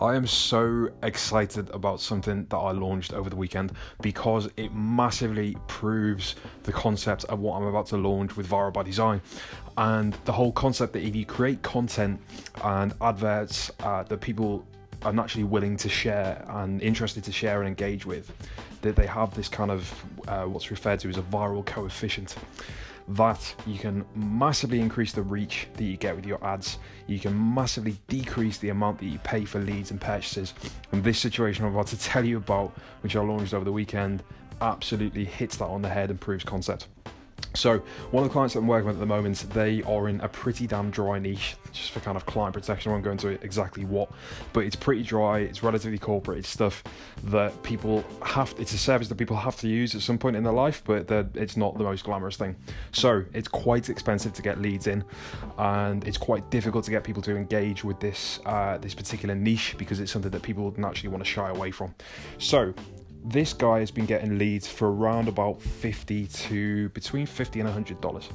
I am so excited about something that I launched over the weekend because it massively proves the concept of what I'm about to launch with Viral by Design. And the whole concept that if you create content and adverts uh, that people are naturally willing to share and interested to share and engage with, that they have this kind of uh, what's referred to as a viral coefficient that you can massively increase the reach that you get with your ads. You can massively decrease the amount that you pay for leads and purchases. And this situation I'm about to tell you about, which I launched over the weekend, absolutely hits that on the head and proves concept. So, one of the clients that I'm working with at the moment, they are in a pretty damn dry niche, just for kind of client protection. I won't go into exactly what, but it's pretty dry. It's relatively corporate. It's stuff that people have. It's a service that people have to use at some point in their life, but it's not the most glamorous thing. So, it's quite expensive to get leads in, and it's quite difficult to get people to engage with this uh, this particular niche because it's something that people naturally want to shy away from. So, this guy has been getting leads for around about 50 to between 50 and 100 dollars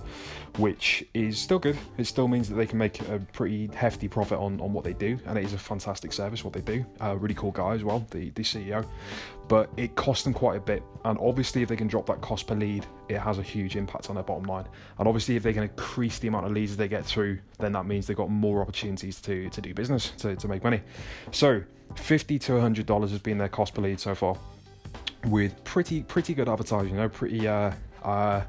which is still good. It still means that they can make a pretty hefty profit on, on what they do and it is a fantastic service what they do. Uh, really cool guy as well the, the ceo but it costs them quite a bit and obviously if they can drop that cost per lead it has a huge impact on their bottom line. And obviously if they can increase the amount of leads they get through then that means they've got more opportunities to, to do business to, to make money. So 50 to 100 dollars has been their cost per lead so far with pretty pretty good advertising, you know, pretty uh, uh,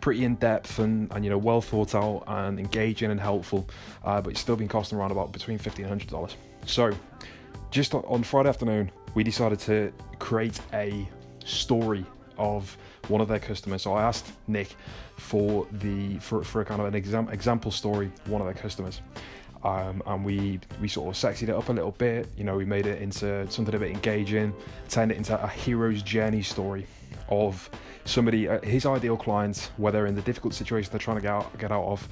pretty in depth and, and you know well thought out and engaging and helpful, uh, but it's still been costing around about between fifty and hundred dollars. So, just on Friday afternoon, we decided to create a story of one of their customers. So I asked Nick for the for, for a kind of an exam, example story, one of their customers um, and we we sort of sexied it up a little bit. You know, we made it into something a bit engaging, turned it into a hero's journey story of somebody, uh, his ideal client, where they're in the difficult situation they're trying to get out, get out of,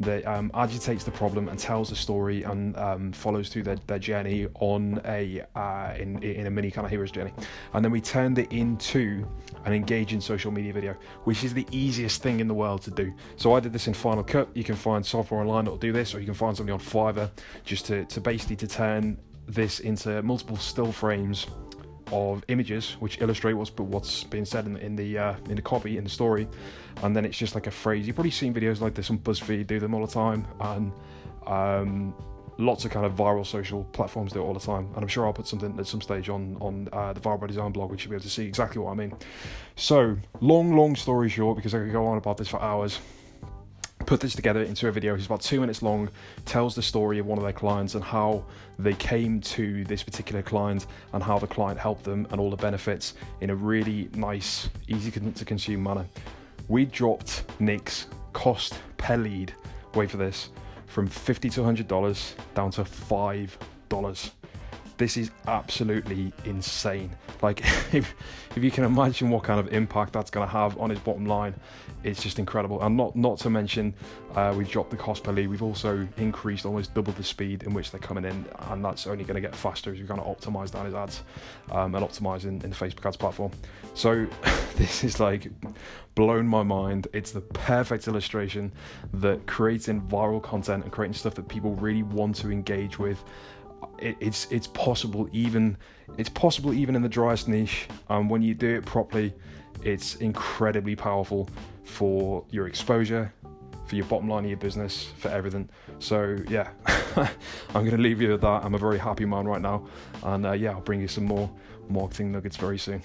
that um, agitates the problem and tells a story and um, follows through their, their journey on a uh, in in a mini kind of hero's journey, and then we turned it into an engaging social media video, which is the easiest thing in the world to do. So I did this in Final Cut. You can find software online that will do this, or you can find something on Fiverr just to to basically to turn this into multiple still frames of images which illustrate what's what's being said in, in the uh, in the copy in the story, and then it's just like a phrase. You've probably seen videos like this on BuzzFeed, do them all the time, and um, lots of kind of viral social platforms do it all the time. And I'm sure I'll put something at some stage on on uh, the Viral by Design blog, which you'll be able to see exactly what I mean. So long, long story short, because I could go on about this for hours put this together into a video. It's about two minutes long, tells the story of one of their clients and how they came to this particular client and how the client helped them and all the benefits in a really nice, easy to consume manner. We dropped Nick's cost per lead, wait for this, from 50 to $100 down to $5 this is absolutely insane. Like, if, if you can imagine what kind of impact that's going to have on his bottom line, it's just incredible. And not not to mention, uh, we've dropped the cost per lead. We've also increased almost double the speed in which they're coming in, and that's only going to get faster as we kind of optimize down his ads um, and optimize in, in the Facebook ads platform. So, this is like blown my mind. It's the perfect illustration that creating viral content and creating stuff that people really want to engage with it, it's it's possible even it's possible even in the driest niche. And when you do it properly, it's incredibly powerful for your exposure, for your bottom line of your business, for everything. So yeah, I'm gonna leave you with that. I'm a very happy man right now, and uh, yeah, I'll bring you some more marketing nuggets very soon.